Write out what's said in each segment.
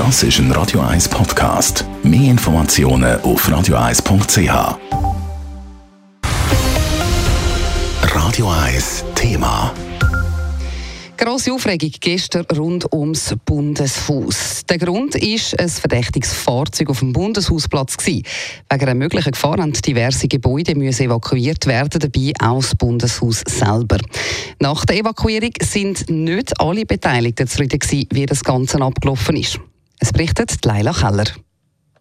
Das ist ein Radio 1 Podcast. Mehr Informationen auf radio1.ch. Radio 1 Thema. Grosse Aufregung gestern rund ums Bundeshaus. Der Grund ist ein verdächtiges Fahrzeug auf dem Bundeshausplatz gewesen. Wegen einer möglichen Gefahr haben diverse Gebäude müssen evakuiert werden, dabei auch das Bundeshaus selber. Nach der Evakuierung sind nicht alle Beteiligten zufrieden gewesen, wie das Ganze abgelaufen ist. Es berichtet Leila Keller.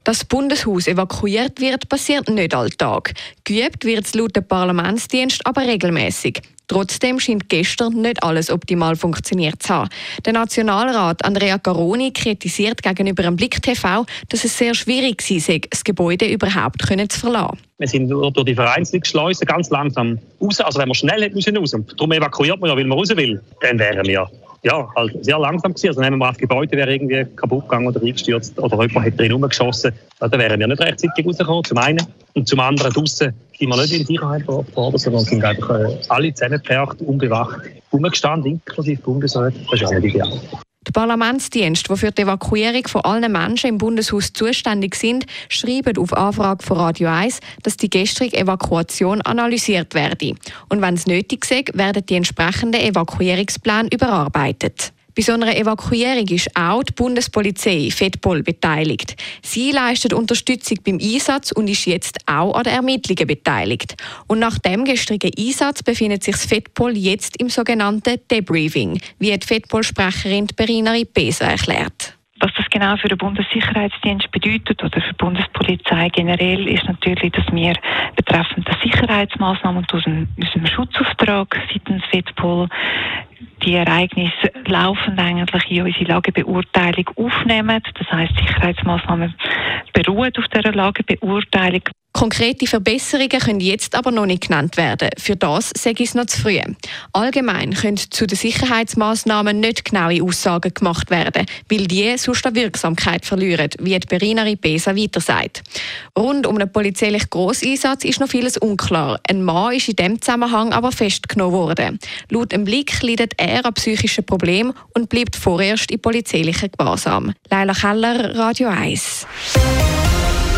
Dass das Bundeshaus evakuiert wird, passiert nicht alltag. Geübt wird es laut dem Parlamentsdienst aber regelmäßig. Trotzdem scheint gestern nicht alles optimal funktioniert zu haben. Der Nationalrat Andrea Caroni kritisiert gegenüber dem Blick TV, dass es sehr schwierig sei, das Gebäude überhaupt zu verlassen. Wir sind durch die Vereinzelungsschleuse ganz langsam raus. Also wenn wir schnell hätten müssen raus, darum evakuiert man ja, weil man raus will, dann wären wir ja, halt sehr langsam gewesen. Also nehmen wir mal, das Gebäude wäre irgendwie kaputt gegangen oder eingestürzt oder jemand hätte drin rumgeschossen. Dann wären wir nicht rechtzeitig rausgekommen, zum einen. Und zum anderen draußen sind wir nicht in Sicherheit verortet worden, sondern sind einfach äh, alle zusammengepfercht, unbewacht, rumgestanden, inklusive Bundesrat. Das ist auch nicht ideal. Der Parlamentsdienst, der für die Evakuierung von allen Menschen im Bundeshaus zuständig sind, schreiben auf Anfrage von Radio 1, dass die gestrige Evakuation analysiert werde. Und wenn es nötig ist, werden die entsprechenden Evakuierungspläne überarbeitet. Bei so einer Evakuierung ist auch die Bundespolizei FEDPOL beteiligt. Sie leistet Unterstützung beim Einsatz und ist jetzt auch an den Ermittlungen beteiligt. Und nach dem gestrigen Einsatz befindet sich das FEDPOL jetzt im sogenannten Debriefing, wie die FEDPOL-Sprecherin Berina Ripesa erklärt. Was das genau für den Bundessicherheitsdienst bedeutet oder für die Bundespolizei generell, ist natürlich, dass wir betreffend der Sicherheitsmaßnahmen und dem Schutzauftrag seitens FEDPOL die Ereignisse laufend eigentlich in unsere Lagebeurteilung aufnehmen. Das heißt, Sicherheitsmaßnahmen beruhen auf dieser Lagebeurteilung. Konkrete Verbesserungen können jetzt aber noch nicht genannt werden. Für das sage ich es noch zu früh. Allgemein können zu den Sicherheitsmaßnahmen nicht genaue Aussagen gemacht werden, weil die sonst an Wirksamkeit verlieren, wie die Berina Ripesa weiter sagt. Rund um einen polizeilichen Grosseinsatz ist noch vieles unklar. Ein Mann ist in diesem Zusammenhang aber festgenommen worden. Laut dem Blick leidet er an psychischen Problemen und bleibt vorerst in polizeilichen Gewahrsam. Leila Keller, Radio 1.